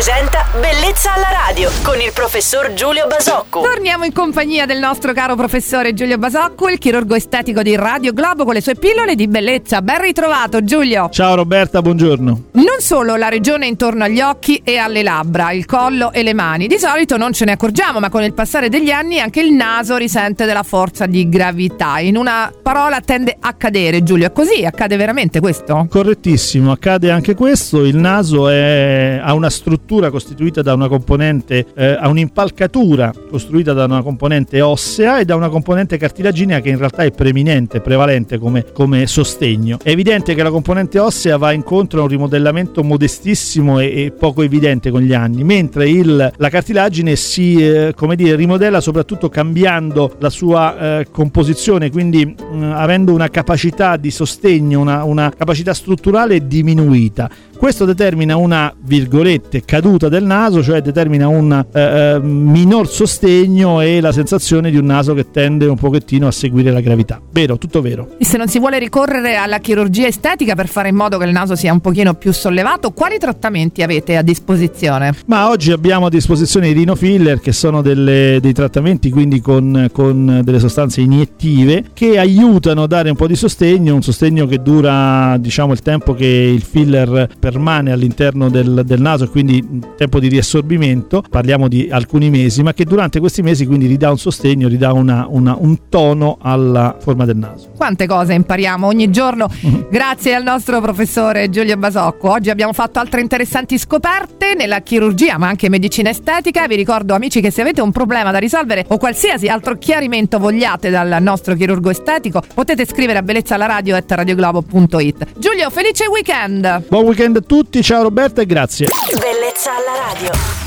presenta Bellezza alla radio con il professor Giulio Basocco. Torniamo in compagnia del nostro caro professore Giulio Basocco, il chirurgo estetico di Radio Globo con le sue pillole di bellezza. Ben ritrovato Giulio. Ciao Roberta, buongiorno. Non solo la regione intorno agli occhi e alle labbra, il collo e le mani. Di solito non ce ne accorgiamo, ma con il passare degli anni anche il naso risente della forza di gravità. In una parola tende a cadere, Giulio. È così? Accade veramente questo? Correttissimo, accade anche questo. Il naso è, ha una struttura costituita da una componente, eh, ha un'impalcatura costruita da una componente ossea e da una componente cartilaginea che in realtà è preeminente, prevalente come, come sostegno. È evidente che la componente ossea va incontro a un rimodellamento modestissimo e, e poco evidente con gli anni, mentre il, la cartilagine si eh, come dire, rimodella soprattutto cambiando la sua eh, composizione, quindi mh, mm, avendo una capacità di sostegno, una, una capacità strutturale diminuita. Questo determina una, virgolette, caduta del naso, cioè determina un eh, eh, minor sostegno e la sensazione di un naso che tende un pochettino a seguire la gravità. Vero, tutto vero. E se non si vuole ricorrere alla chirurgia estetica per fare in modo che il naso sia un pochino più sollevato, quali trattamenti avete a disposizione? Ma oggi abbiamo a disposizione i rinofiller che sono delle, dei trattamenti quindi con, con delle sostanze iniettive che aiutano a dare un po' di sostegno, un sostegno che dura diciamo il tempo che il filler per permane all'interno del, del naso e quindi tempo di riassorbimento, parliamo di alcuni mesi, ma che durante questi mesi quindi ridà un sostegno, ridà una, una, un tono alla forma del naso. Quante cose impariamo ogni giorno mm-hmm. grazie al nostro professore Giulio Basocco. Oggi abbiamo fatto altre interessanti scoperte nella chirurgia ma anche medicina estetica. Vi ricordo amici che se avete un problema da risolvere o qualsiasi altro chiarimento vogliate dal nostro chirurgo estetico potete scrivere a bellezza alla radio at radioglobo.it. Giulio, felice weekend! Buon weekend tutti, ciao Roberta e grazie. Bellezza alla radio.